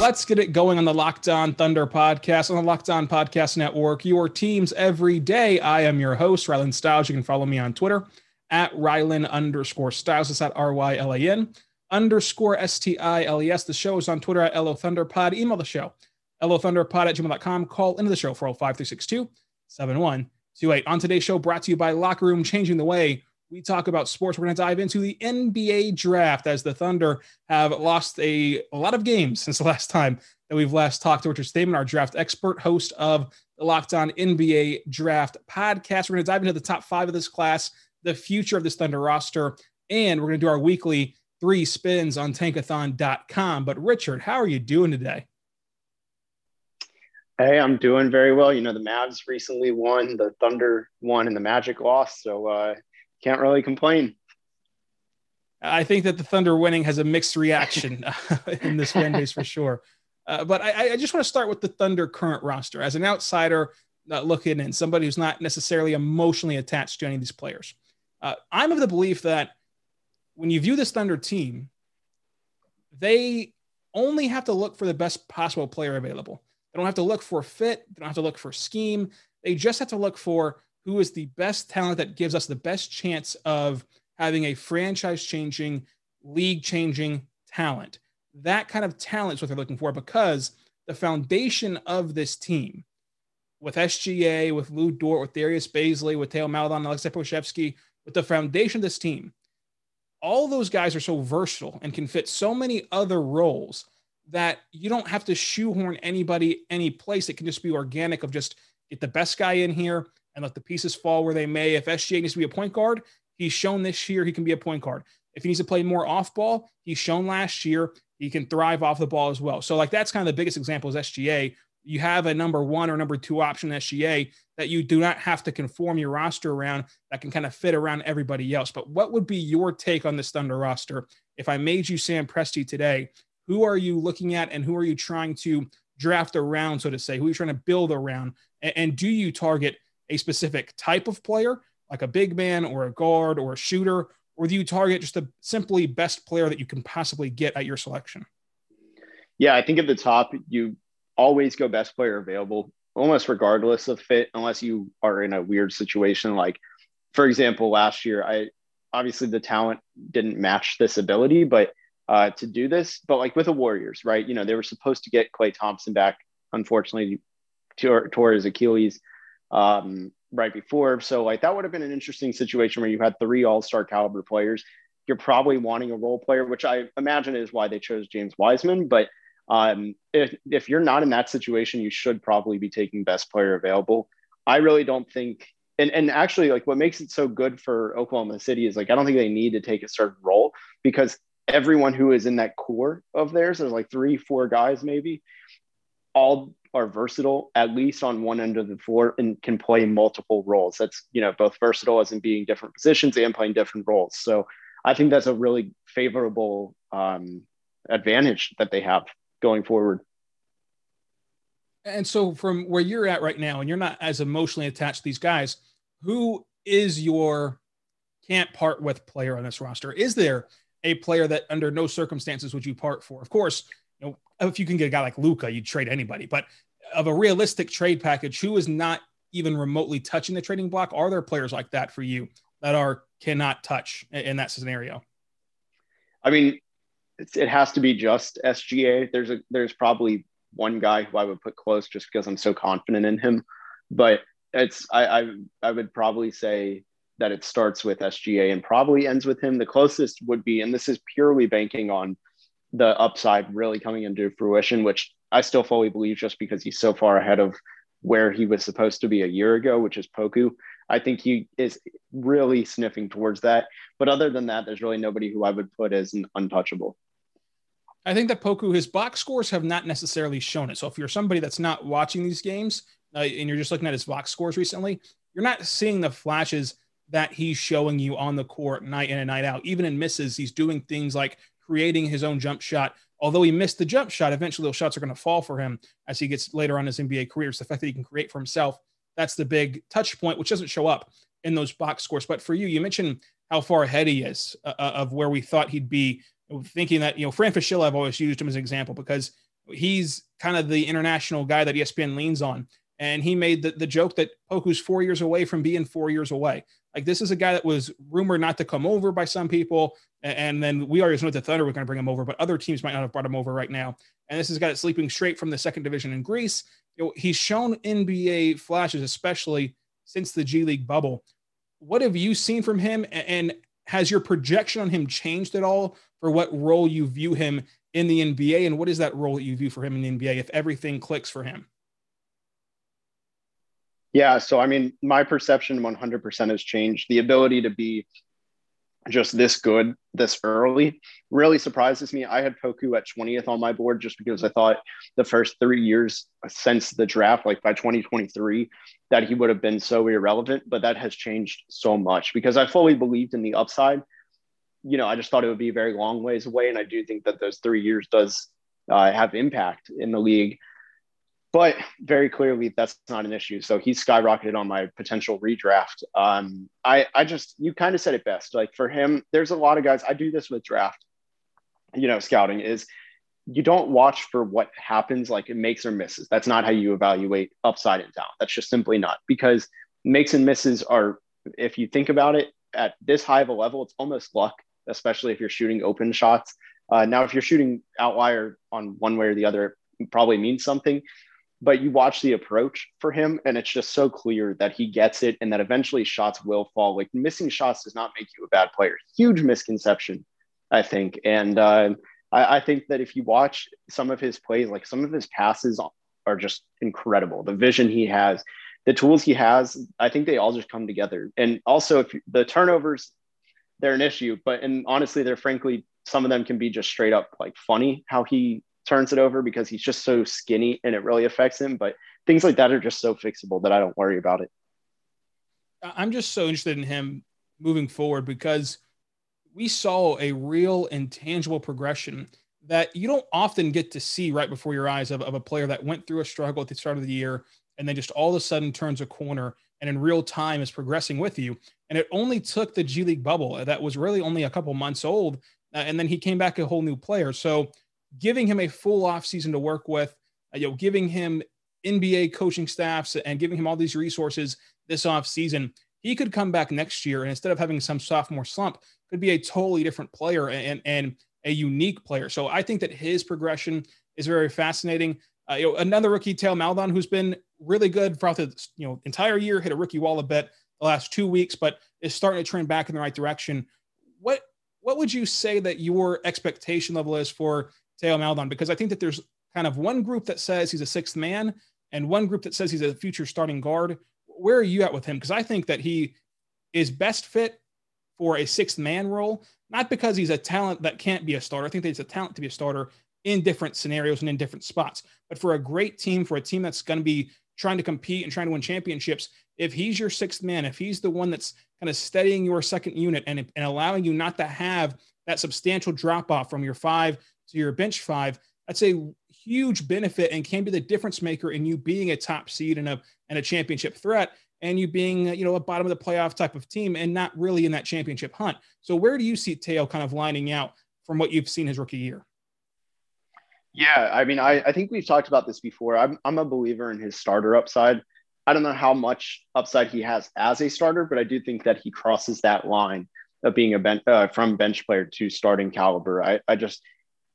Let's get it going on the Locked On Thunder podcast on the Locked On Podcast Network. Your teams every day. I am your host, Rylan Stiles. You can follow me on Twitter at Rylan underscore Stiles. It's at R Y L A N underscore S T I L E S. The show is on Twitter at LO Thunderpod. Email the show, LOThunderpod at gmail.com. Call into the show, 405 362 7128. On today's show, brought to you by Locker Room, changing the way we talk about sports. We're going to dive into the NBA draft as the Thunder have lost a, a lot of games since the last time that we've last talked to Richard Stayman, our draft expert, host of the Locked On NBA Draft podcast. We're going to dive into the top five of this class, the future of this Thunder roster, and we're going to do our weekly three spins on tankathon.com. But Richard, how are you doing today? Hey, I'm doing very well. You know, the Mavs recently won, the Thunder won, and the Magic lost. So uh, can't really complain. I think that the Thunder winning has a mixed reaction in this fan base for sure. Uh, but I, I, just want to start with the Thunder current roster as an outsider uh, looking in, somebody who's not necessarily emotionally attached to any of these players. Uh, I'm of the belief that when you view this Thunder team, they only have to look for the best possible player available. They don't have to look for fit. They don't have to look for scheme. They just have to look for who is the best talent that gives us the best chance of having a franchise changing, league changing talent. That kind of talent is what they're looking for because the foundation of this team with SGA, with Lou Dort, with Darius Bazley, with Theo Maledon, Aleksej Pokusevski, with the foundation of this team all those guys are so versatile and can fit so many other roles that you don't have to shoehorn anybody any place. It can just be organic of just get the best guy in here and let the pieces fall where they may. If SGA needs to be a point guard, he's shown this year he can be a point guard. If he needs to play more off ball, he's shown last year he can thrive off the ball as well. So like that's kind of the biggest example is SGA you have a number one or number two option SGA that you do not have to conform your roster around that can kind of fit around everybody else. But what would be your take on this Thunder roster? If I made you Sam Presti today, who are you looking at and who are you trying to draft around, so to say? Who are you trying to build around? And, and do you target a specific type of player, like a big man or a guard or a shooter, or do you target just the simply best player that you can possibly get at your selection? Yeah, I think at the top, you always go best player available, almost regardless of fit, unless you are in a weird situation. Like, for example, last year, I obviously the talent didn't match this ability, but uh, to do this, but like with the Warriors, right? You know, they were supposed to get Klay Thompson back. Unfortunately, tore, tore his Achilles um, right before. So, like, that would have been an interesting situation where you had three all star caliber players. You're probably wanting a role player, which I imagine is why they chose James Wiseman. But um, if, if you're not in that situation, you should probably be taking best player available. I really don't think, and, and actually, like what makes it so good for Oklahoma City is like, I don't think they need to take a certain role because everyone who is in that core of theirs, there's like three, four guys maybe, all are versatile at least on one end of the floor and can play multiple roles. That's, you know, both versatile as in being different positions and playing different roles. So I think that's a really favorable um, advantage that they have going forward. And so, from where you're at right now, and you're not as emotionally attached to these guys, who is your can't part with player on this roster? Is there a player that under no circumstances would you part for? Of course, if you can get a guy like Luka, you'd trade anybody. But of a realistic trade package, who is not even remotely touching the trading block? Are there players like that for you that are cannot touch in that scenario? I mean, it has to be just SGA. There's a there's probably one guy who I would put close just because I'm so confident in him, but it's I I, I would probably say that it starts with SGA and probably ends with him. The closest would be, and this is purely banking on the upside really coming into fruition, which I still fully believe just because he's so far ahead of where he was supposed to be a year ago, which is Poku. I think he is really sniffing towards that. But other than that, there's really nobody who I would put as an untouchable. I think that Poku, his box scores have not necessarily shown it. So if you're somebody that's not watching these games uh, and you're just looking at his box scores recently, you're not seeing the flashes that he's showing you on the court night in and night out. Even in misses, he's doing things like creating his own jump shot. Although he missed the jump shot, eventually those shots are going to fall for him as he gets later on his NBA career. It's the fact that he can create for himself. That's the big touch point, which doesn't show up in those box scores. But for you, you mentioned how far ahead he is uh, uh of where we thought he'd be thinking that you know Fran Fraschilla, I've always used him as an example because he's kind of the international guy that ESPN leans on. And he made the, the joke that Poku's four years away from being four years away. Like this is a guy that was rumored not to come over by some people, and then we always know that Thunder were going to bring him over, but other teams might not have brought him over right now. And this is got it sleeping straight from the second division in Greece. You know, he's shown NBA flashes, especially since the G League bubble. What have you seen from him, and has your projection on him changed at all for what role you view him in the NBA? And what is that role that you view for him in the NBA if everything clicks for him? Yeah. So, I mean, my perception 100% has changed. The ability to be just this good this early really surprises me. I had Poku at 20th on my board just because I thought the first three years since the draft, like by 2023, that he would have been so irrelevant. But that has changed so much because I fully believed in the upside. You know, I just thought it would be a very long ways away. And I do think that those three years does uh, have impact in the league but very clearly that's not an issue. So he's skyrocketed on my potential redraft. Um, I, I just, you kind of said it best. Like for him, there's a lot of guys, I do this with draft, you know, scouting is you don't watch for what happens, like it makes or misses. That's not how you evaluate upside and down. That's just simply not because makes and misses are, if you think about it at this high of a level, it's almost luck, especially if you're shooting open shots. Uh, now, if you're shooting outlier on one way or the other, probably means something but you watch the approach for him and it's just so clear that he gets it and that eventually shots will fall. Like missing shots does not make you a bad player. Huge misconception i think. And uh, I, I, think that if you watch some of his plays like some of his passes are just incredible. The vision he has the tools he has i think they all just come together. And also if the turnovers they're an issue but and honestly they're frankly some of them can be just straight up like funny how he turns it over because he's just so skinny and it really affects him. But things like that are just so fixable that I don't worry about it. I'm just so interested in him moving forward because we saw a real intangible progression that you don't often get to see right before your eyes of, of a player that went through a struggle at the start of the year and then just all of a sudden turns a corner and in real time is progressing with you. And it only took the G League bubble that was really only a couple months old. Uh, and then he came back a whole new player. So giving him a full off season to work with, uh, you know, giving him NBA coaching staffs and giving him all these resources this off season, he could come back next year and instead of having some sophomore slump, could be a totally different player and and a unique player. So I think that his progression is very fascinating. Uh, you know, another rookie, Theo Maledon, who's been really good throughout the you know entire year, hit a rookie wall a bit the last two weeks, but is starting to trend back in the right direction. What what would you say that your expectation level is for Theo Maledon because I think that there's kind of one group that says he's a sixth man and one group that says he's a future starting guard. Where are you at with him? Because I think that he is best fit for a sixth man role, not because he's a talent that can't be a starter. I think that he's a talent to be a starter in different scenarios and in different spots. But for a great team, for a team that's going to be trying to compete and trying to win championships, if he's your sixth man, if he's the one that's kind of steadying your second unit and, and allowing you not to have that substantial drop off from your five to your bench five, that's a huge benefit and can be the difference maker in you being a top seed and a and a championship threat and you being you know a bottom of the playoff type of team and not really in that championship hunt. So where do you see Theo kind of lining out from what you've seen his rookie year? Yeah, I mean, I, I think we've talked about this before. I'm, I'm a believer in his starter upside. I don't know how much upside he has as a starter, but I do think that he crosses that line of being a bench uh, from bench player to starting caliber. I, I just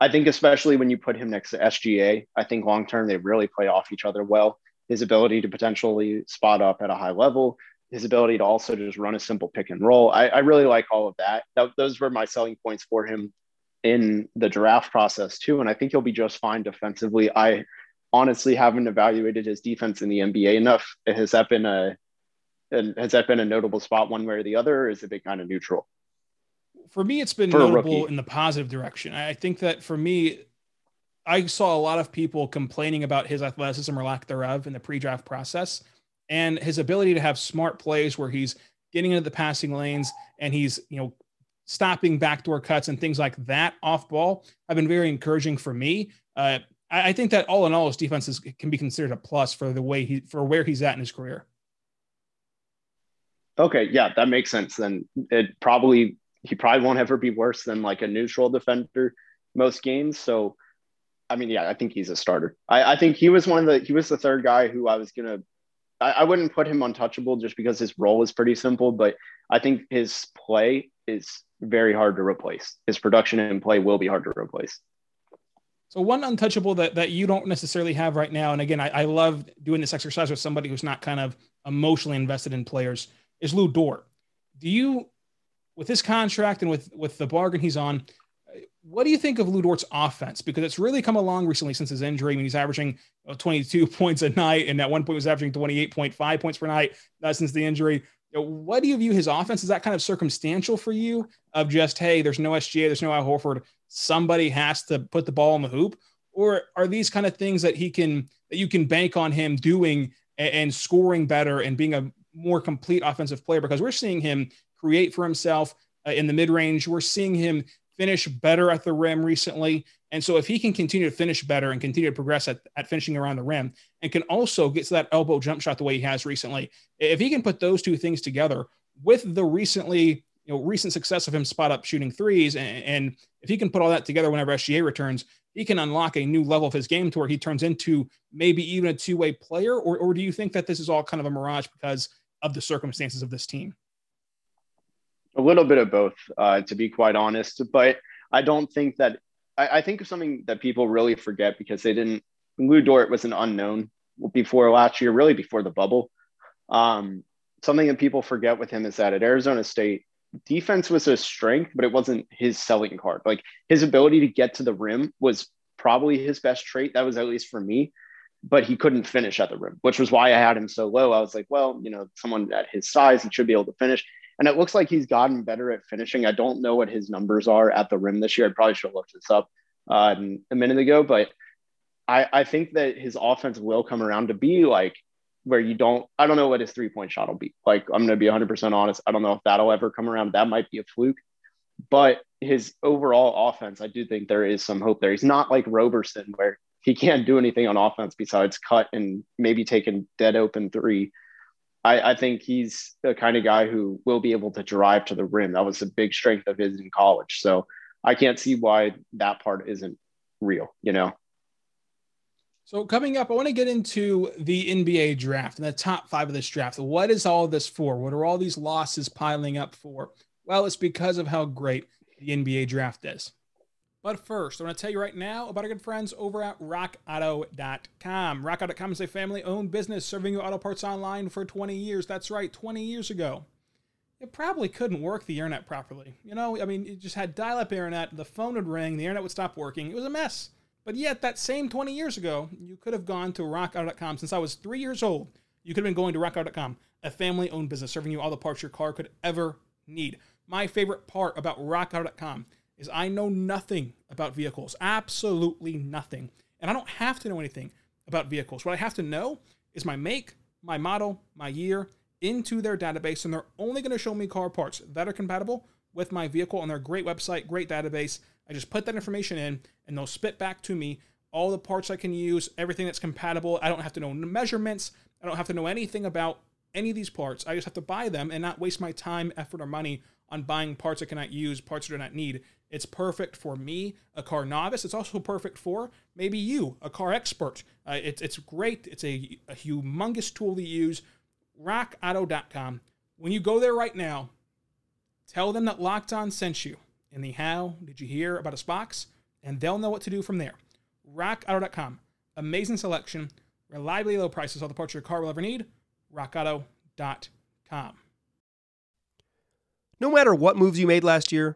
I think especially when you put him next to SGA, I think long term they really play off each other well. His ability to potentially spot up at a high level, his ability to also just run a simple pick and roll. I, I really like all of that. that. Those were my selling points for him in the draft process too. And I think he'll be just fine defensively. I honestly haven't evaluated his defense in the NBA enough. Has that been a has that been a notable spot one way or the other, or is it been kind of neutral? For me, it's been for notable in the positive direction. I think that for me, I saw a lot of people complaining about his athleticism or lack thereof in the pre-draft process and his ability to have smart plays where he's getting into the passing lanes and he's, you know, stopping backdoor cuts and things like that off ball have been very encouraging for me. Uh, I, I think that all in all, his defenses can be considered a plus for the way he for where he's at in his career. Okay, yeah, that makes sense. Then it probably he probably won't ever be worse than like a neutral defender most games. So, I mean, yeah, I think he's a starter. I, I think he was one of the he was the third guy who I was gonna. I, I wouldn't put him untouchable just because his role is pretty simple, but I think his play is very hard to replace. His production and play will be hard to replace. So one untouchable that, that you don't necessarily have right now, and again, I, I love doing this exercise with somebody who's not kind of emotionally invested in players, is Lou Dort. Do you, with his contract and with with the bargain he's on, what do you think of Lu Dort's offense? Because it's really come along recently since his injury. I mean, he's averaging 22 points a night, and at one point was averaging 28.5 points per night uh, since the injury what do you view his offense? Is that kind of circumstantial for you? Of just hey, there's no SGA, there's no Al Horford. Somebody has to put the ball in the hoop, or are these kind of things that he can that you can bank on him doing and, and scoring better and being a more complete offensive player? Because we're seeing him create for himself uh, in the mid range. We're seeing him finish better at the rim recently. And so if he can continue to finish better and continue to progress at, at finishing around the rim and can also get to that elbow jump shot the way he has recently, if he can put those two things together with the recently, you know, recent success of him spot up shooting threes, and, and if he can put all that together whenever SGA returns, he can unlock a new level of his game to where he turns into maybe even a two-way player, or, or do you think that this is all kind of a mirage because of the circumstances of this team? A little bit of both, uh, to be quite honest. But I don't think that I, I, think of something that people really forget because they didn't. Lu Dort was an unknown before last year, really before the bubble. Um, something that people forget with him is that at Arizona State, defense was a strength, but it wasn't his selling card. Like his ability to get to the rim was probably his best trait. That was at least for me. But he couldn't finish at the rim, which was why I had him so low. I was like, well, you know, someone at his size, he should be able to finish. And it looks like he's gotten better at finishing. I don't know what his numbers are at the rim this year. I probably should have looked this up uh, a minute ago, but I, I think that his offense will come around to be like where you don't, I don't know what his three point shot will be. Like, I'm going to be 100% honest. I don't know if that'll ever come around. That might be a fluke. But his overall offense, I do think there is some hope there. He's not like Roberson, where he can't do anything on offense besides cut and maybe take a dead open three. I, I, think he's the kind of guy who will be able to drive to the rim. That was a big strength of his in college. So I can't see why that part isn't real, you know? So coming up, I want to get into the NBA draft and the top five of this draft. What is all this for? What are all these losses piling up for? Well, it's because of how great the NBA draft is. But first, I want to tell you right now about our good friends over at rockauto.com. Rockauto.com is a family owned business serving you auto parts online for 20 years. That's right, 20 years ago. It probably couldn't work the internet properly. You know, I mean, it just had dial up internet, the phone would ring, the internet would stop working. It was a mess. But yet, that same 20 years ago, you could have gone to rockauto.com. Since I was three years old, you could have been going to rockauto.com, a family owned business serving you all the parts your car could ever need. My favorite part about rockauto.com is I know nothing about vehicles, absolutely nothing. And I don't have to know anything about vehicles. What I have to know is my make, my model, my year into their database, and they're only going to show me car parts that are compatible with my vehicle on their great website, great database. I just put that information in, and they'll spit back to me all the parts I can use, everything that's compatible. I don't have to know measurements. I don't have to know anything about any of these parts. I just have to buy them and not waste my time, effort, or money on buying parts I cannot use, parts I do not need. It's perfect for me, a car novice. It's also perfect for maybe you, a car expert. Uh, it's, it's great. It's a, a humongous tool to use. RockAuto.com. When you go there right now, tell them that Locked On sent you in the How Did You Hear About Us box, and they'll know what to do from there. RockAuto.com. Amazing selection, reliably low prices, all the parts your car will ever need. RockAuto.com. No matter what moves you made last year,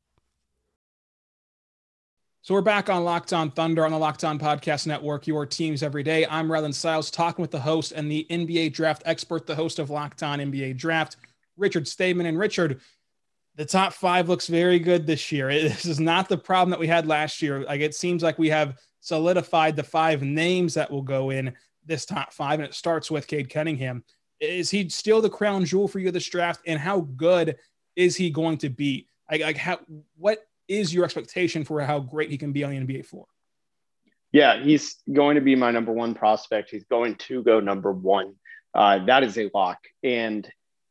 So we're back on Locked On Thunder on the Locked On Podcast Network, your teams every day. I'm Rylan Stiles, talking with the host and the NBA draft expert, the host of Locked On NBA Draft, Richard Stayman. And Richard, the top five looks very good this year. This is not the problem that we had last year. Like it seems like we have solidified the five names that will go in this top five, and it starts with Cade Cunningham. Is he still the crown jewel for you this draft? And how good is he going to be? Like, like how what is your expectation for how great he can be on the NBA floor? Yeah, he's going to be my number one prospect. He's going to go number one. Uh, that is a lock. And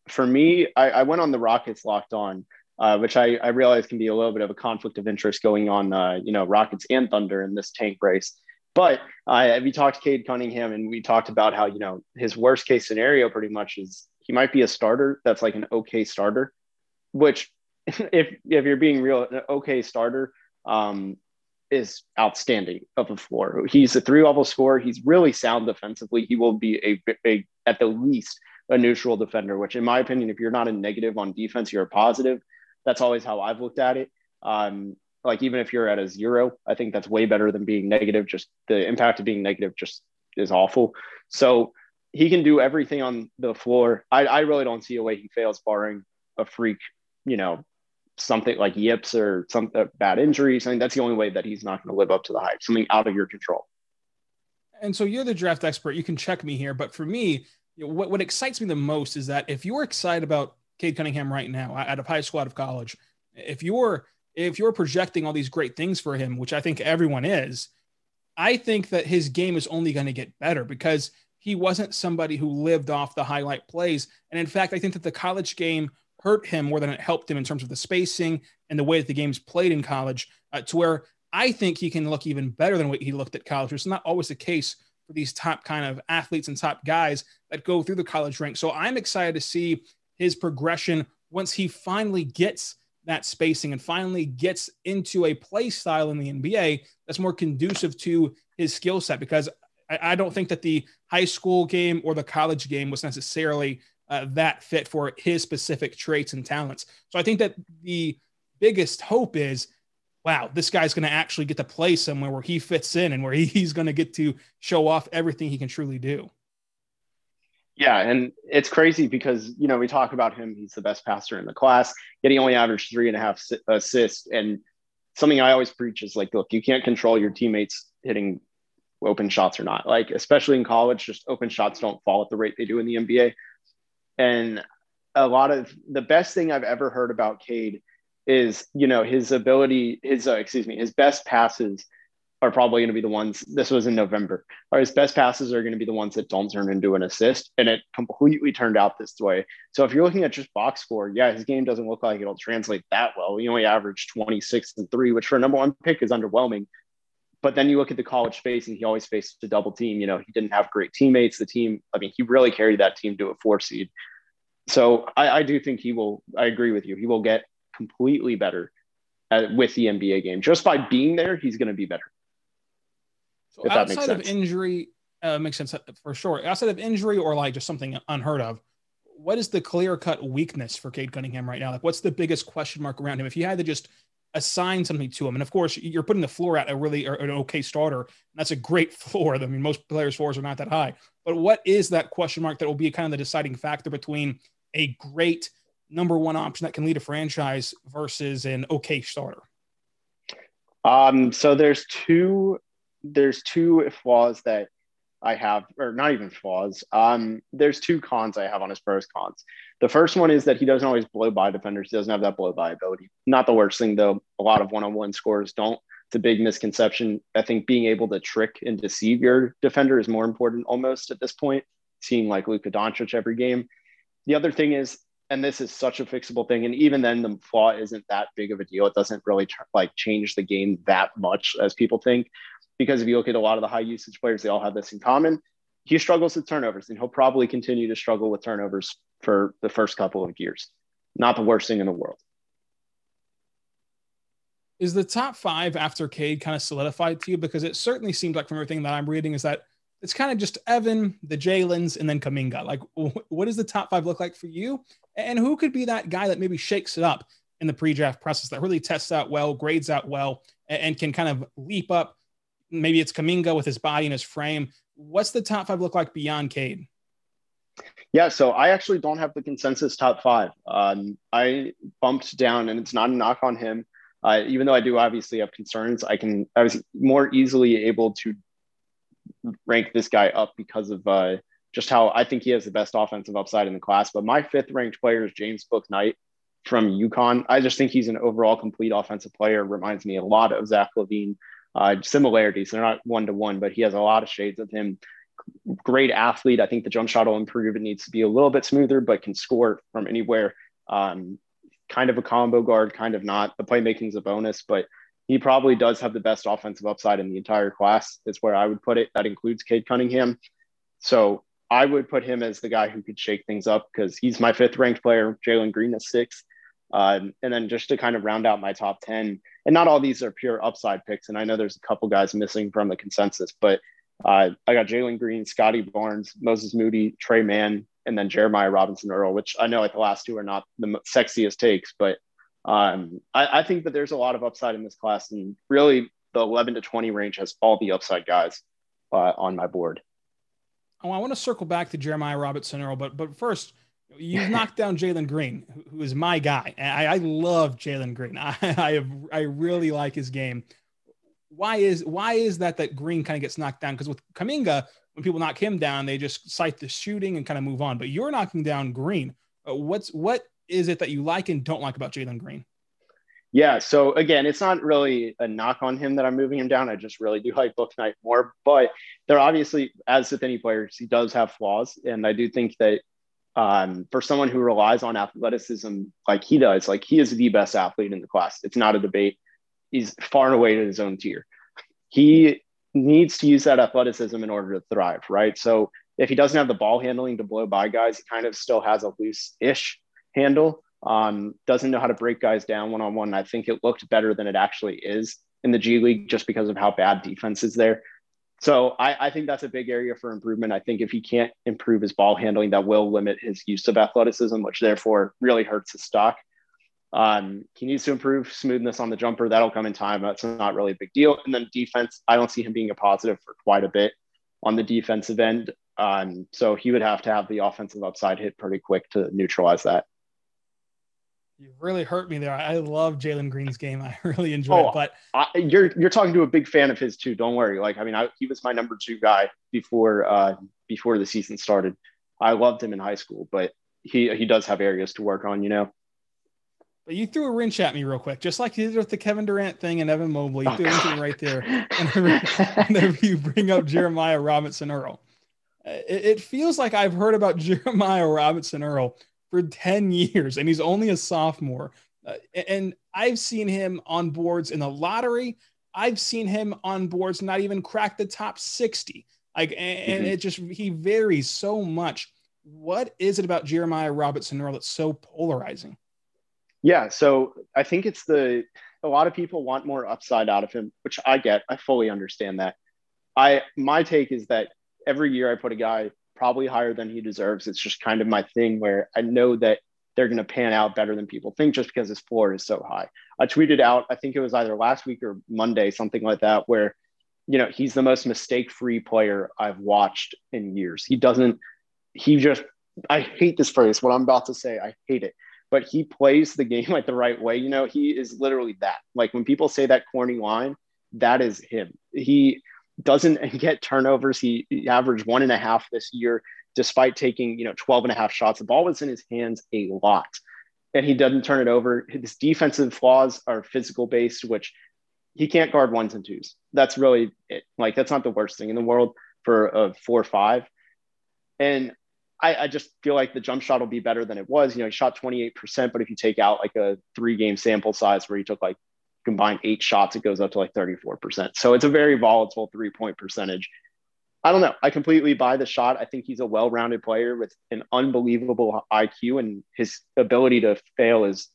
for me, I, I, went on the Rockets locked on, uh, which I, I realize can be a little bit of a conflict of interest going on, uh, you know, Rockets and Thunder in this tank race. But uh, we talked to Cade Cunningham and we talked about how, you know, his worst case scenario pretty much is he might be a starter that's like an okay starter, which if if you're being real, an okay starter um, is outstanding of the floor. He's a three level scorer. He's really sound defensively. He will be a, a at the least a neutral defender. Which, in my opinion, if you're not a negative on defense, you're a positive. That's always how I've looked at it. Um, like even if you're at a zero, I think that's way better than being negative. Just the impact of being negative just is awful. So he can do everything on the floor. I, I really don't see a way he fails, barring a freak, you know, something like yips or some uh, bad injuries. I think that's the only way that he's not going to live up to the hype, something out of your control. And so you're the draft expert. You can check me here. But for me, what, what excites me the most is that if you're excited about Cade Cunningham right now, out of high school, out of college, if you're if you're projecting all these great things for him, which I think everyone is, I think that his game is only going to get better because he wasn't somebody who lived off the highlight plays. And in fact, I think that the college game hurt him more than it helped him in terms of the spacing and the way that the game's played in college, uh, to where I think he can look even better than what he looked at college, is not always the case for these top kind of athletes and top guys that go through the college ranks. So I'm excited to see his progression once he finally gets that spacing and finally gets into a play style in the NBA that's more conducive to his skill set because I, I, don't think that the high school game or the college game was necessarily uh, that fit for his specific traits and talents. So I think that the biggest hope is wow, this guy's going to actually get to play somewhere where he fits in and where he's going to get to show off everything he can truly do. Yeah, and it's crazy because you know we talk about him; he's the best passer in the class. Yet he only averaged three and a half assists. And something I always preach is like, look, you can't control your teammates hitting open shots or not. Like especially in college, just open shots don't fall at the rate they do in the NBA. And a lot of the best thing I've ever heard about Cade is, you know, his ability, his, uh, excuse me, his best passes are probably going to be the ones, this was in November, or his best passes are going to be the ones that don't turn into an assist. And it completely turned out this way. So if you're looking at just box score, yeah, his game doesn't look like it'll translate that well. He only averaged 26 and three, which for a number one pick is underwhelming. But then you look at the college spacing, he always faced a double team. You know, he didn't have great teammates. The team, I mean, he really carried that team to a four seed. So I, I do think he will. I agree with you. He will get completely better at, with the NBA game. Just by being there, he's going to be better. So if outside of injury, uh, makes sense for sure. Outside of injury or like just something unheard of, what is the clear cut weakness for Cade Cunningham right now? Like, what's the biggest question mark around him? If you had to just assign something to him, and of course, you're putting the floor at a really or an okay starter. that's a great floor. I mean, most players' floors are not that high. But what is that question mark that will be kind of the deciding factor between a great number one option that can lead a franchise versus an okay starter? Um, so there's two there's two flaws that I have, or not even flaws. Um, there's two cons I have on his pros cons. The first one is that he doesn't always blow by defenders. He doesn't have that blow by ability. Not the worst thing though. A lot of one-on-one scores don't. It's a big misconception. I think being able to trick and deceive your defender is more important almost at this point. Seeing like Luka Doncic every game. The other thing is, and this is such a fixable thing, and even then the flaw isn't that big of a deal. It doesn't really like change the game that much as people think because if you look at a lot of the high usage players, they all have this in common. He struggles with turnovers, and he'll probably continue to struggle with turnovers for the first couple of years. Not the worst thing in the world. Is the top five after Cade kind of solidified to you? Because it certainly seems like from everything that I'm reading is that it's kind of just Evan, the Jalen's, and then Kuminga. Like, what does the top five look like for you? And who could be that guy that maybe shakes it up in the pre-draft process that really tests out well, grades out well, and can kind of leap up maybe it's Kuminga with his body and his frame. What's the top five look like beyond Cade? Yeah, so I actually don't have the consensus top five. Um, I bumped down, and it's not a knock on him. Uh, even though I do obviously have concerns, I can I was more easily able to rank this guy up because of uh, just how I think he has the best offensive upside in the class. But my fifth ranked player is James Bouknight from UConn. I just think he's an overall complete offensive player. Reminds me a lot of Zach LaVine uh, similarities. They're not one to one, but he has a lot of shades of him. Great athlete. I think the jump shot will improve. It needs to be a little bit smoother, but can score from anywhere. Um, kind of a combo guard, kind of not. The playmaking is a bonus, but he probably does have the best offensive upside in the entire class. Is where I would put it. That includes Cade Cunningham. So I would put him as the guy who could shake things up because he's my fifth ranked player. Jalen Green is sixth. Um, and then just to kind of round out my top 10, and not all these are pure upside picks. And I know there's a couple guys missing from the consensus, but uh, I got Jalen Green, Scotty Barnes, Moses Moody, Tre Mann, and then Jeremiah Robinson Earl, which I know like the last two are not the sexiest takes, but um, I, I, think that there's a lot of upside in this class. And really, the 11 to 20 range has all the upside guys uh, on my board. Oh, I want to circle back to Jeremiah Robinson Earl, but but first, you've knocked down Jalen Green, who is my guy. I, I love Jalen Green. I, I have, I really like his game. Why is why is that that Green kind of gets knocked down? Because with Kuminga, when people knock him down, they just cite the shooting and kind of move on. But you're knocking down Green. Uh, what's what is it that you like and don't like about Jalen Green? Yeah. So again, it's not really a knock on him that I'm moving him down. I just really do like Bouknight more. But there obviously, as with any players, he does have flaws, and I do think that um, for someone who relies on athleticism like he does, like he is the best athlete in the class. It's not a debate. He's far and away to his own tier. He needs to use that athleticism in order to thrive, right? So if he doesn't have the ball handling to blow by guys, he kind of still has a loose-ish handle. Um, doesn't know how to break guys down one on one. I think it looked better than it actually is in the G League just because of how bad defense is there. So I, I, think that's a big area for improvement. I think if he can't improve his ball handling, that will limit his use of athleticism, which therefore really hurts his stock. Um, he needs to improve smoothness on the jumper. That'll come in time. That's not really a big deal. And then defense, I don't see him being a positive for quite a bit on the defensive end. Um, so he would have to have the offensive upside hit pretty quick to neutralize that. You really hurt me there. I love Jalen Green's game. I really enjoy oh, it. But I, you're you're talking to a big fan of his too. Don't worry. Like I mean, I, he was my number two guy before uh, before the season started. I loved him in high school, but he he does have areas to work on. You know. But you threw a wrench at me real quick, just like you did with the Kevin Durant thing and Evan Mobley. You oh, threw wrench right there. Whenever you bring up Jeremiah Robinson Earl, it, it feels like I've heard about Jeremiah Robinson Earl for 10 years and he's only a sophomore. Uh, and I've seen him on boards in the lottery. I've seen him on boards not even crack the top 60. Like, and, mm-hmm. it just, he varies so much. What is it about Jeremiah Robinson Earl that's so polarizing? Yeah. So I think it's the, a lot of people want more upside out of him, which I get. I fully understand that. I, my take is that every year I put a guy probably higher than he deserves. It's just kind of my thing where I know that they're going to pan out better than people think just because his floor is so high. I tweeted out, I think it was either last week or Monday, something like that, where, you know, he's the most mistake free player I've watched in years. He doesn't, he just, I hate this phrase, what I'm about to say, I hate it, but he plays the game like the right way. You know, he is literally that. Like when people say that corny line, that is him. He, doesn't get turnovers. He, he averaged one and a half this year, despite taking, you know, 12 and a half shots. The ball was in his hands a lot and he doesn't turn it over. His defensive flaws are physical based, which he can't guard ones and twos. That's really it. Like that's not the worst thing in the world for a four or five. And I, I, just feel like the jump shot will be better than it was. You know, he shot 28%, but if you take out like a three game sample size where he took like combined eight shots, it goes up to like 34%. So it's a very volatile three point percentage. I don't know. I completely buy the shot. I think he's a well rounded player with an unbelievable IQ, and his ability to fail is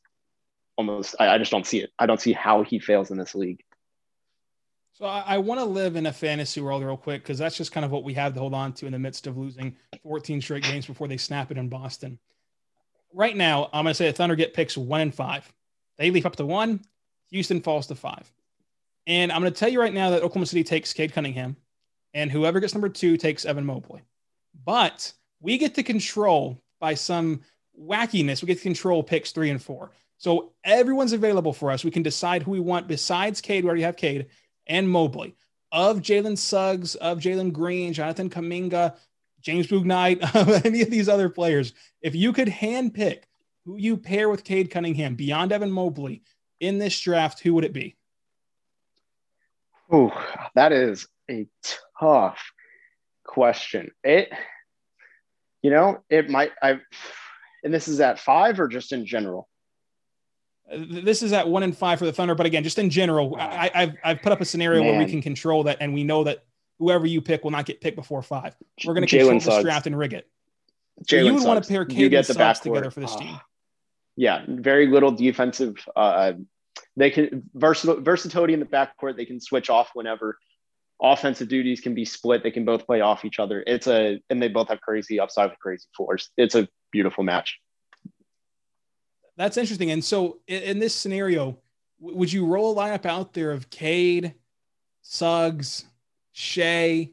almost, I, I just don't see it. I don't see how he fails in this league. So I, I want to live in a fantasy world real quick because that's just kind of what we have to hold on to in the midst of losing 14 straight games before they snap it in Boston. Right now, I'm going to say the Thunder get picks one and five. They leap up to one. Houston falls to five. And I'm going to tell you right now that Oklahoma City takes Cade Cunningham, and whoever gets number two takes Evan Mobley. But we get to control by some wackiness. We get to control picks three and four. So everyone's available for us. We can decide who we want besides Cade. We already have Cade and Mobley. Of Jalen Suggs, of Jalen Green, Jonathan Kuminga, James Bouknight, any of these other players, if you could handpick who you pair with Cade Cunningham beyond Evan Mobley in this draft, who would it be? Oh, that is a tough question. It, you know, it might. I, and this is at five or just in general. This is at one and five for the Thunder, but again, just in general, I, have I've put up a scenario Man. where we can control that, and we know that whoever you pick will not get picked before five. We're going to control this draft and rig it. You would Suggs. want to pair Cade get the Suggs together for this uh, team. Yeah, very little defensive. Uh, they can versatile, versatility in the backcourt. They can switch off whenever. Offensive duties can be split. They can both play off each other. It's a and they both have crazy upside with crazy floors. It's a beautiful match. That's interesting. And so in, in this scenario, w- would you roll a lineup out there of Cade, Suggs, Shai?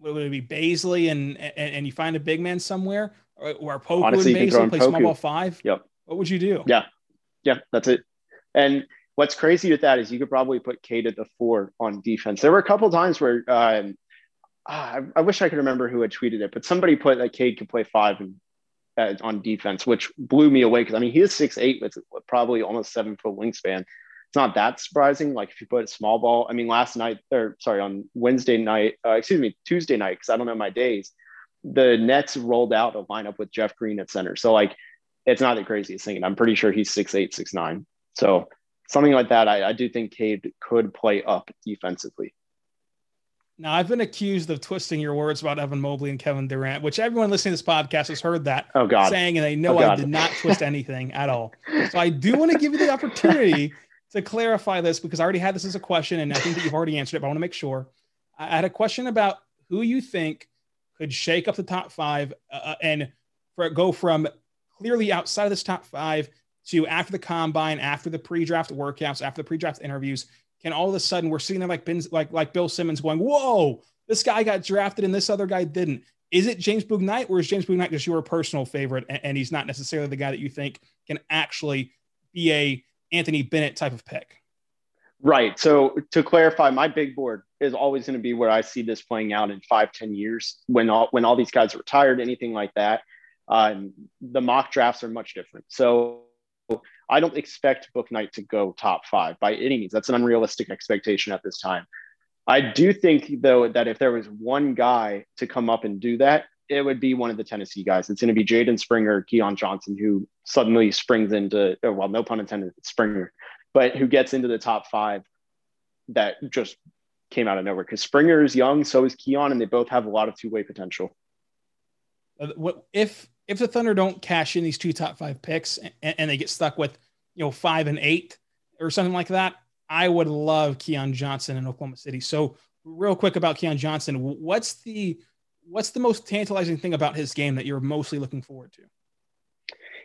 Would it be Bazley and, and, and you find a big man somewhere, or, or Poku Honestly, and Bazley play Poku. small ball five? Yep. What would you do? Yeah, yeah, that's it. And what's crazy with that is you could probably put Cade at the four on defense. There were a couple times where um, ah, I, I, wish I could remember who had tweeted it, but somebody put that Cade could play five and uh, on defense, which blew me away because I mean he is six eight with probably almost seven foot wingspan. It's not that surprising. Like if you put a small ball, I mean last night or sorry on Wednesday night, uh, excuse me Tuesday night because I don't know my days. The Nets rolled out a lineup with Jeff Green at center, so like it's not the craziest thing. And I'm pretty sure he's six eight six nine. So something like that, I, I do think Cade could play up defensively. Now, I've been accused of twisting your words about Evan Mobley and Kevin Durant, which everyone listening to this podcast has heard that oh, God. saying, and they know oh, I did not twist anything at all. So I do want to give you the opportunity to clarify this because I already had this as a question, and I think that you've already answered it, but I want to make sure. I had a question about who you think could shake up the top five uh, uh and for go from clearly outside of this top five to after the combine, after the pre-draft workouts, after the pre-draft interviews, can all of a sudden we're sitting there like Ben, like like Bill Simmons going, "Whoa, this guy got drafted and this other guy didn't." Is it James Bouknight, or is James Bouknight just your personal favorite, and, and he's not necessarily the guy that you think can actually be a Anthony Bennett type of pick? Right. So to clarify, my big board is always going to be where I see this playing out in five, ten years when all when all these guys are retired, anything like that. Um, the mock drafts are much different. So I don't expect Bouknight to go top five by any means. That's an unrealistic expectation at this time. I do think, though, that if there was one guy to come up and do that, it would be one of the Tennessee guys. It's going to be Jaden Springer, Keon Johnson, who suddenly springs into, oh, well, no pun intended, Springer, but who gets into the top five that just came out of nowhere. Because Springer is young, so is Keon, and they both have a lot of two way potential. Uh, what if if the Thunder don't cash in these two top five picks and, and, they get stuck with, you know, five and eight or something like that, I would love Keon Johnson in Oklahoma City. So, real quick about Keon Johnson, what's the what's the most tantalizing thing about his game that you're mostly looking forward to?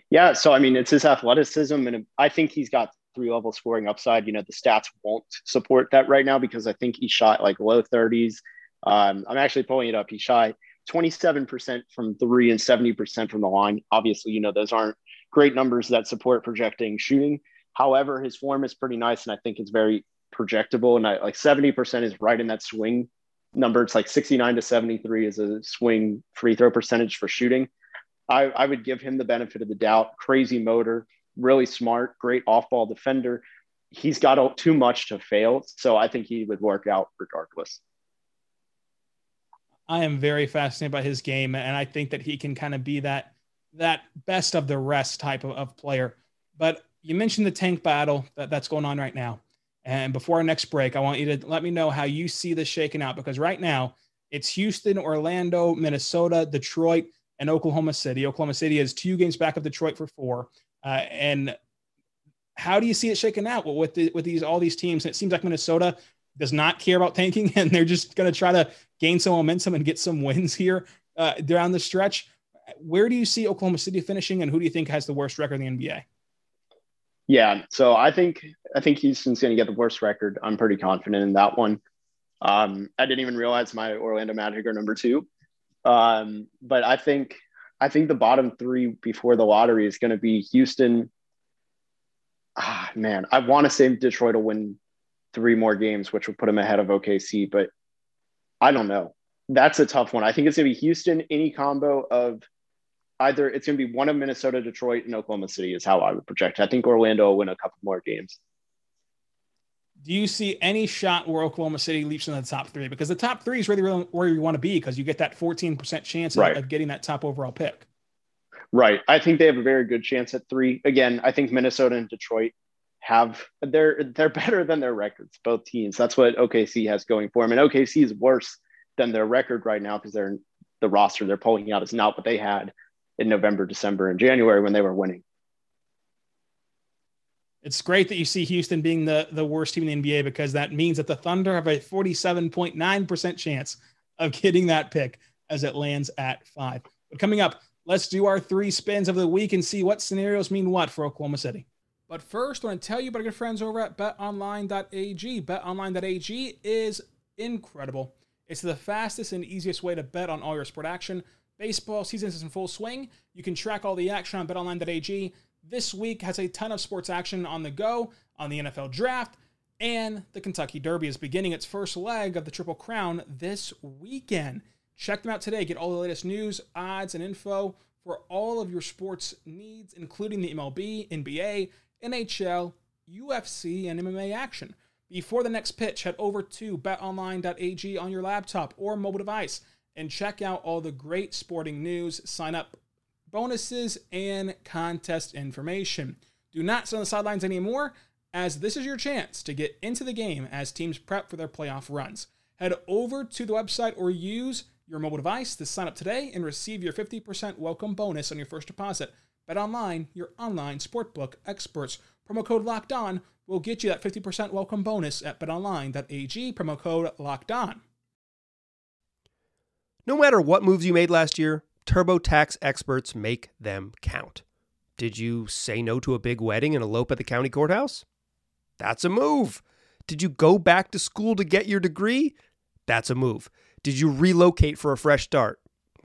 Yeah, so I mean, it's his athleticism, and I think he's got three level scoring upside. You know, the stats won't support that right now because I think he shot like low 30s. Um, I'm actually pulling it up. He shot 27% from three and 70% from the line. Obviously, you know, those aren't great numbers that support projecting shooting. However, his form is pretty nice and I think it's very projectable. And I, like 70% is right in that swing number. It's like 69 to 73 is a swing free throw percentage for shooting. I, I would give him the benefit of the doubt. Crazy motor, really smart, great off ball defender. He's got too much to fail. So I think he would work out regardless. I am very fascinated by his game, and I think that he can kind of be that that best of the rest type of, of player. But you mentioned the tank battle that, that's going on right now. And before our next break, I want you to let me know how you see this shaking out because right now it's Houston, Orlando, Minnesota, Detroit, and Oklahoma City. Oklahoma City is two games back of Detroit for four. Uh, and how do you see it shaking out with the, with these all these teams? it seems like Minnesota does not care about tanking, and they're just going to try to gain some momentum and get some wins here uh, down the stretch. Where do you see Oklahoma City finishing, and who do you think has the worst record in the NBA? Yeah, so I think I think Houston's going to get the worst record. I'm pretty confident in that one. Um, I didn't even realize my Orlando Magic are number two, um, but I think I think the bottom three before the lottery is going to be Houston. Ah, man, I want to say Detroit will win three more games, which would put them ahead of OKC, but I don't know. That's a tough one. I think it's going to be Houston, any combo of either it's going to be one of Minnesota, Detroit, and Oklahoma City is how I would project. I think Orlando will win a couple more games. Do you see any shot where Oklahoma City leaps into the top three? Because the top three is really where you want to be because you get that 14% chance right. of getting that top overall pick. Right. I think they have a very good chance at three. Again, I think Minnesota and Detroit have they're they're better than their records, both teams. That's what OKC has going for them. And OKC is worse than their record right now because they're the roster they're pulling out is not what they had in November, December, and January when they were winning. It's great that you see Houston being the, the worst team in the NBA because that means that the Thunder have a 47.9% chance of getting that pick as it lands at five. But coming up, let's do our three spins of the week and see what scenarios mean what for Oklahoma City. But first, I want to tell you about our good friends over at betonline.ag. Betonline.ag is incredible. It's the fastest and easiest way to bet on all your sport action. Baseball season is in full swing. You can track all the action on betonline.ag. This week has a ton of sports action on the go on the NFL draft, and the Kentucky Derby is beginning its first leg of the Triple Crown this weekend. Check them out today. Get all the latest news, odds, and info for all of your sports needs, including the MLB, NBA, NHL, UFC, and MMA action. Before the next pitch, head over to betonline.ag on your laptop or mobile device and check out all the great sporting news, sign up bonuses, and contest information. Do not sit on the sidelines anymore, as this is your chance to get into the game as teams prep for their playoff runs. Head over to the website or use your mobile device to sign up today and receive your 50% welcome bonus on your first deposit. Bet online, your online sportbook experts. Promo code Locked On will get you that 50% welcome bonus at betonline.ag. Promo code Locked On. No matter what moves you made last year, TurboTax experts make them count. Did you say no to a big wedding and elope at the county courthouse? That's a move. Did you go back to school to get your degree? That's a move. Did you relocate for a fresh start?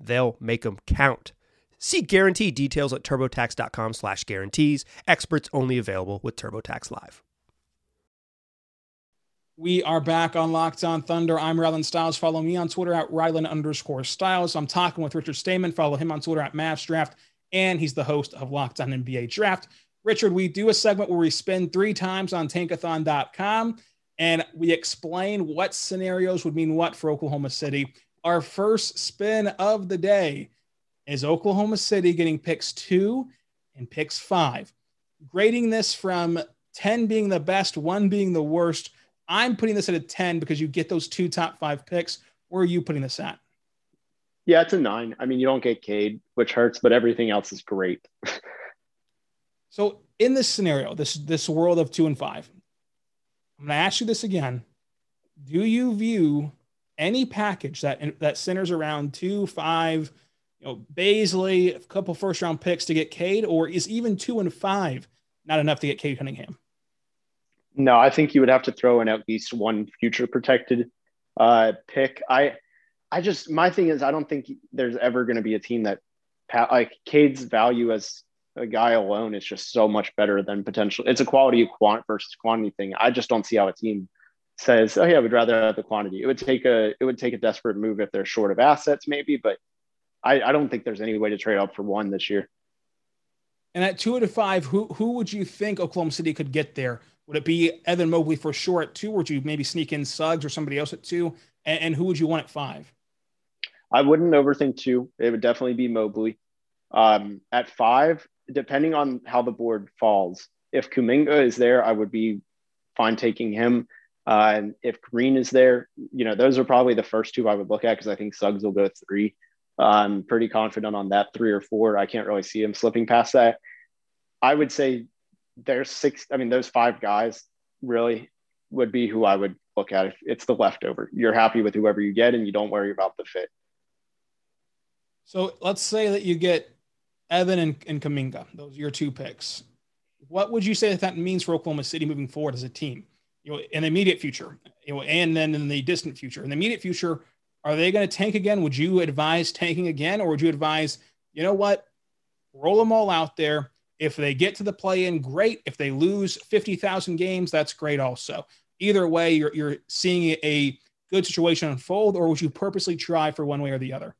They'll make them count. See guarantee details at turbotax.com slash guarantees. Experts only available with TurboTax Live. We are back on Locked On Thunder. I'm Rylan Stiles. Follow me on Twitter at Rylan underscore Stiles. I'm talking with Richard Stayman. Follow him on Twitter at Mavs Draft. And he's the host of Locked On NBA Draft. Richard, we do a segment where we spin three times on tankathon.com and we explain what scenarios would mean what for Oklahoma City. Our first spin of the day is Oklahoma City getting picks two and picks five. Grading this from 10 being the best, one being the worst I'm putting this at a 10 because you get those two top five picks. Where are you putting this at? Yeah, it's a nine. I mean, you don't get Cade, which hurts, but everything else is great. so in this scenario, this this world of two and five, I'm gonna ask you this again. Do you view any package that that centers around two, five, you know, Bazley, a couple first round picks to get Cade, or is even two and five not enough to get Cade Cunningham? No, I think you would have to throw in at least one future protected uh, pick. I, I just my thing is I don't think there's ever going to be a team that like Cade's value as a guy alone is just so much better than potential. It's a quality quant versus quantity thing. I just don't see how a team says, "Oh yeah, I would rather have the quantity." It would take a it would take a desperate move if they're short of assets, maybe, but I, I don't think there's any way to trade up for one this year. And at two out of five, who who would you think Oklahoma City could get there? Would it be Evan Mobley for sure at two, or would you maybe sneak in Suggs or somebody else at two? And, and who would you want at five? I wouldn't overthink two. It would definitely be Mobley. Um, at five, depending on how the board falls, if Kuminga is there, I would be fine taking him. Uh, and if Green is there, you know, those are probably the first two I would look at because I think Suggs will go three. I'm pretty confident on that three or four. I can't really see him slipping past that. I would say there's six. I mean, those five guys really would be who I would look at if it's the leftover. You're happy with whoever you get and you don't worry about the fit. So let's say that you get Evan and, and Kuminga. Those are your two picks. What would you say that that means for Oklahoma City moving forward as a team? You know, in the immediate future, you know, and then in the distant future. In the immediate future, are they going to tank again? Would you advise tanking again, or would you advise, you know what, roll them all out there? If they get to the play in, great. If they lose 50,000 games, that's great also. Either way, you're, you're seeing a good situation unfold, or would you purposely try for one way or the other?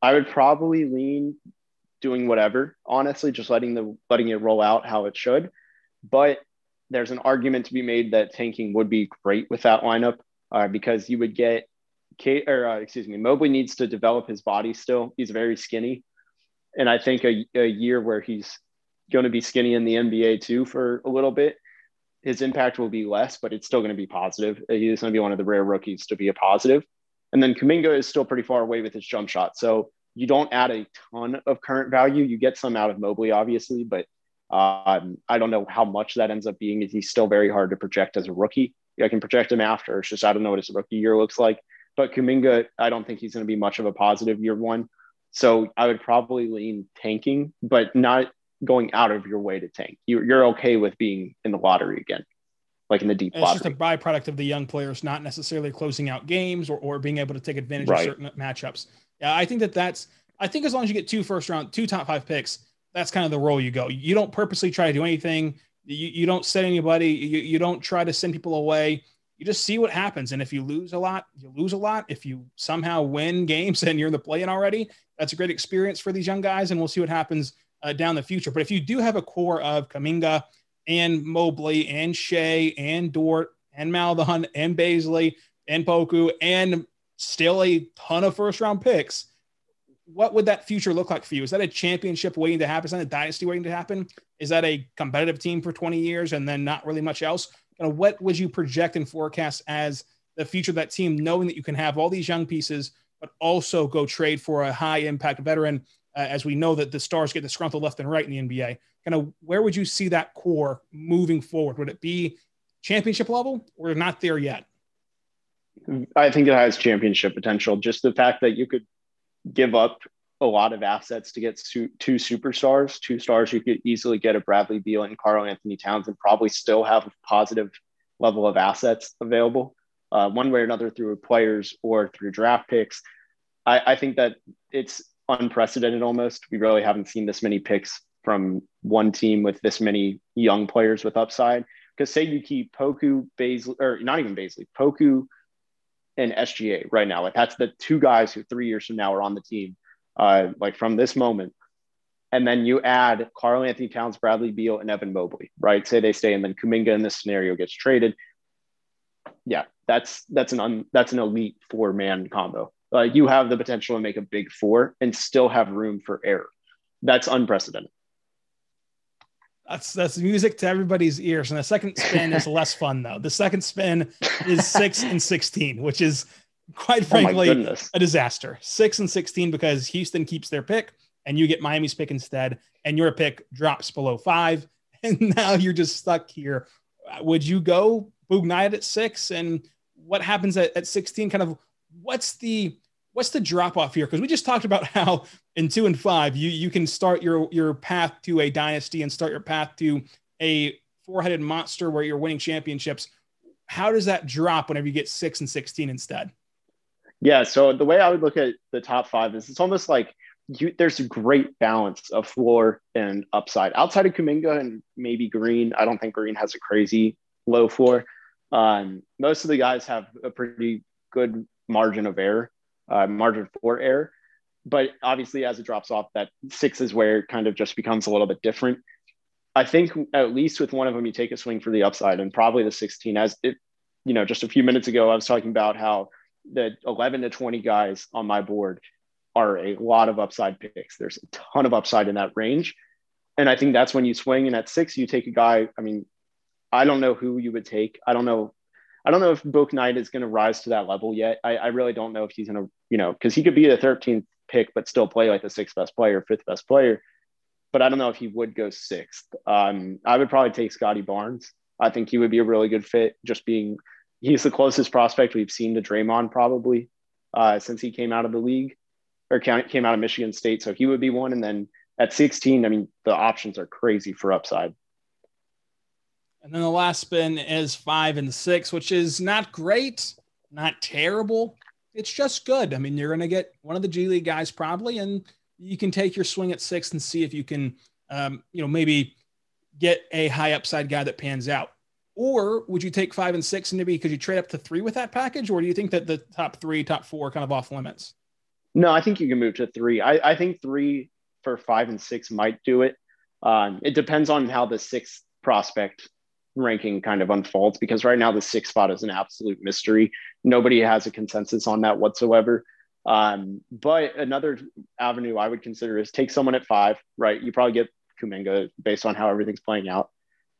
I would probably lean doing whatever, honestly, just letting the letting it roll out how it should. But there's an argument to be made that tanking would be great with that lineup uh, because you would get Cade or uh, excuse me, Mobley needs to develop his body still. He's very skinny, and I think a, a year where he's going to be skinny in the NBA too for a little bit, his impact will be less, but it's still going to be positive. He's going to be one of the rare rookies to be a positive. And then Kuminga is still pretty far away with his jump shot, so you don't add a ton of current value. You get some out of Mobley, obviously, but um, I don't know how much that ends up being. He's still very hard to project as a rookie. I can project him after. It's just I don't know what his rookie year looks like. But Kuminga, I don't think he's going to be much of a positive year one. So I would probably lean tanking, but not going out of your way to tank. You're, you're okay with being in the lottery again, like in the deep it's lottery. It's just a byproduct of the young players not necessarily closing out games or, or being able to take advantage right. of certain matchups. Yeah, I think that that's, I think as long as you get two first round, two top five picks, that's kind of the role you go. You don't purposely try to do anything. You, you don't set anybody. You, you don't try to send people away you just see what happens. And if you lose a lot, you lose a lot. If you somehow win games and you're in the play-in already, that's a great experience for these young guys. And we'll see what happens uh, down the future. But if you do have a core of Kuminga and Mobley and Shai and Dort and Maledon and Bazley and Poku and still a ton of first round picks, what would that future look like for you? Is that a championship waiting to happen? Is that a dynasty waiting to happen? Is that a competitive team for 20 years and then not really much else? kind of what would you project and forecast as the future of that team, knowing that you can have all these young pieces, but also go trade for a high impact veteran, uh, as we know that the stars get disgruntled left and right in the NBA. Kind of where would you see that core moving forward? Would it be championship level or not there yet? I think it has championship potential. Just the fact that you could give up a lot of assets to get two superstars, two stars you could easily get a Bradley Beal and Karl-Anthony Towns and probably still have a positive level of assets available, uh, one way or another through players or through draft picks. I, I think that it's unprecedented almost. We really haven't seen this many picks from one team with this many young players with upside. Because say you keep Poku, Bazley, or not even Bazley, Poku and SGA right now. Like that's the two guys who three years from now are on the team uh, like from this moment. And then you add Karl-Anthony Towns, Bradley Beal, and Evan Mobley, right? Say they stay, and then Kuminga in this scenario gets traded. Yeah, that's that's an un, that's an elite four man combo. Like you have the potential to make a big four and still have room for error. That's unprecedented. That's that's music to everybody's ears. And the second spin is less fun though. The second spin is six and sixteen, which is quite oh frankly, oh a disaster. Six and 16 because Houston keeps their pick and you get Miami's pick instead, and your pick drops below five. And now you're just stuck here. Would you go Bouknight at six? And what happens at, at 16? Kind of what's the what's the drop off here? Because we just talked about how in two and five you you can start your your path to a dynasty and start your path to a four headed monster where you're winning championships. How does that drop whenever you get six and 16 instead? Yeah. So the way I would look at the top five is it's almost like you, there's a great balance of floor and upside. Outside of Kuminga and maybe Green, I don't think Green has a crazy low floor. Um, most of the guys have a pretty good margin of error, uh, margin for error. But obviously, as it drops off, that six is where it kind of just becomes a little bit different. I think at least with one of them, you take a swing for the upside, and probably the 16. As it, you know, just a few minutes ago, I was talking about how the 11 to 20 guys on my board are a lot of upside picks. There's a ton of upside in that range. And I think that's when you swing. And at six, you take a guy. I mean, I don't know who you would take. I don't know. I don't know if Bouknight is going to rise to that level yet. I, I really don't know if he's going to, you know, because he could be the 13th pick, but still play like the sixth best player, fifth best player. But I don't know if he would go sixth. Um, I would probably take Scottie Barnes. I think he would be a really good fit, just being he's the closest prospect we've seen to Draymond probably uh, since he came out of the league or came out of Michigan State. So he would be one. And then at 16, I mean, the options are crazy for upside. And then the last spin is five and six, which is not great, not terrible. It's just good. I mean, you're going to get one of the G League guys probably, and you can take your swing at six and see if you can, um, you know, maybe get a high upside guy that pans out. Or would you take five and six and maybe could you trade up to three with that package? Or do you think that the top three, top four kind of off limits? No, I think you can move to three. I, I think three for five and six might do it. Um, it depends on how the sixth prospect ranking kind of unfolds because right now the sixth spot is an absolute mystery. Nobody has a consensus on that whatsoever. Um, but another avenue I would consider is take someone at five, right? You probably get Kuminga based on how everything's playing out.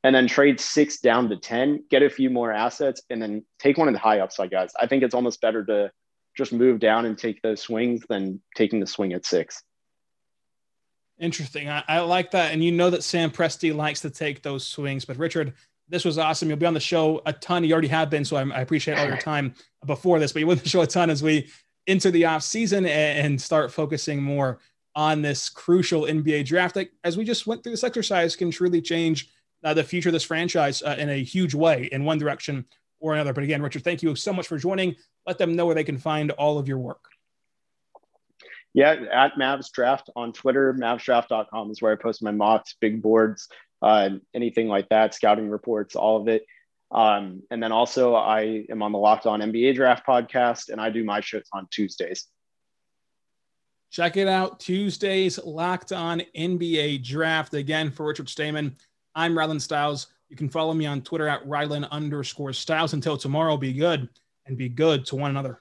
And then trade six down to 10, get a few more assets, and then take one of the high upside guys. I think it's almost better to just move down and take those swings than taking the swing at six. Interesting. I, I, like that. And you know that Sam Presti likes to take those swings. But Richard, this was awesome. You'll be on the show a ton. You already have been. So I, I appreciate all your time before this, but you will show a ton as we enter the off season and, and start focusing more on this crucial NBA draft that, as we just went through this exercise, can truly change uh, the future of this franchise uh, in a huge way in one direction or another. But again, Richard, thank you so much for joining. Let them know where they can find all of your work. Yeah, at Mavs Draft on Twitter, mavsdraft.com is where I post my mocks, big boards, uh, anything like that, scouting reports, all of it. Um, and then also, I am on the Locked On NBA Draft podcast, and I do my shows on Tuesdays. Check it out. Tuesdays, Locked On NBA Draft. Again, for Richard Stayman, I'm Rylan Stiles. You can follow me on Twitter at Rylan underscore Stiles. Until tomorrow, be good and be good to one another.